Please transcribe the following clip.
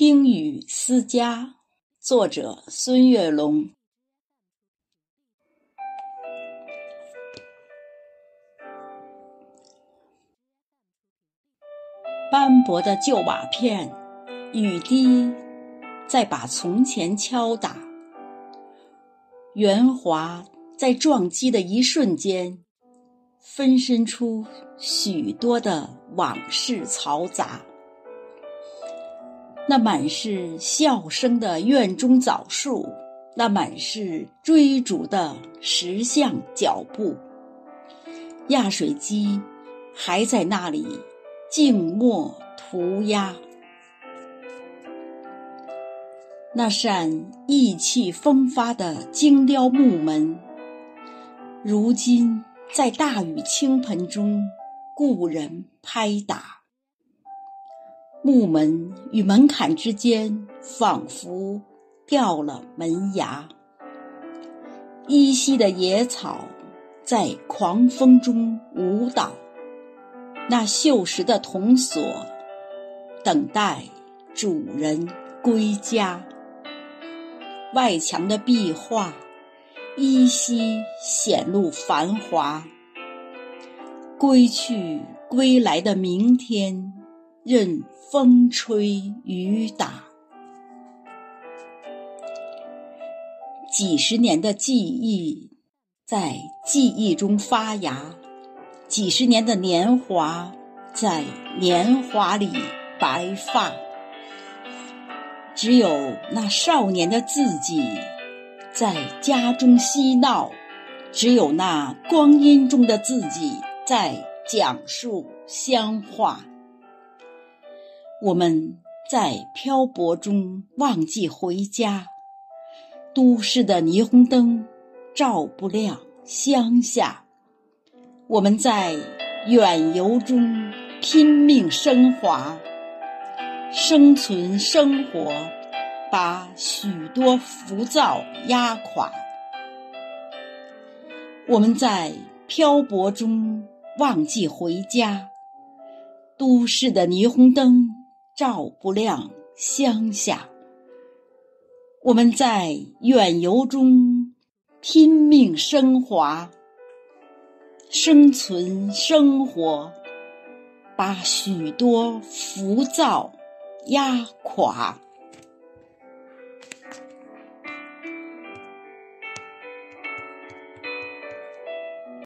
听雨思家，作者孙月龙。斑驳的旧瓦片，雨滴在把从前敲打，圆滑在撞击的一瞬间，分身出许多的往事嘈杂。那满是笑声的院中枣树，那满是追逐的石像脚步，压水机还在那里静默涂鸦。那扇意气风发的精雕木门，如今在大雨倾盆中，故人拍打。木门与门槛之间，仿佛掉了门牙。依稀的野草在狂风中舞蹈，那锈蚀的铜锁等待主人归家。外墙的壁画依稀显露繁华。归去归来的明天。任风吹雨打，几十年的记忆在记忆中发芽，几十年的年华在年华里白发。只有那少年的自己在家中嬉闹，只有那光阴中的自己在讲述乡话。我们在漂泊中忘记回家，都市的霓虹灯照不亮乡下。我们在远游中拼命升华，生存生活把许多浮躁压垮。我们在漂泊中忘记回家，都市的霓虹灯。照不亮乡下，我们在远游中拼命升华，生存生活把许多浮躁压垮。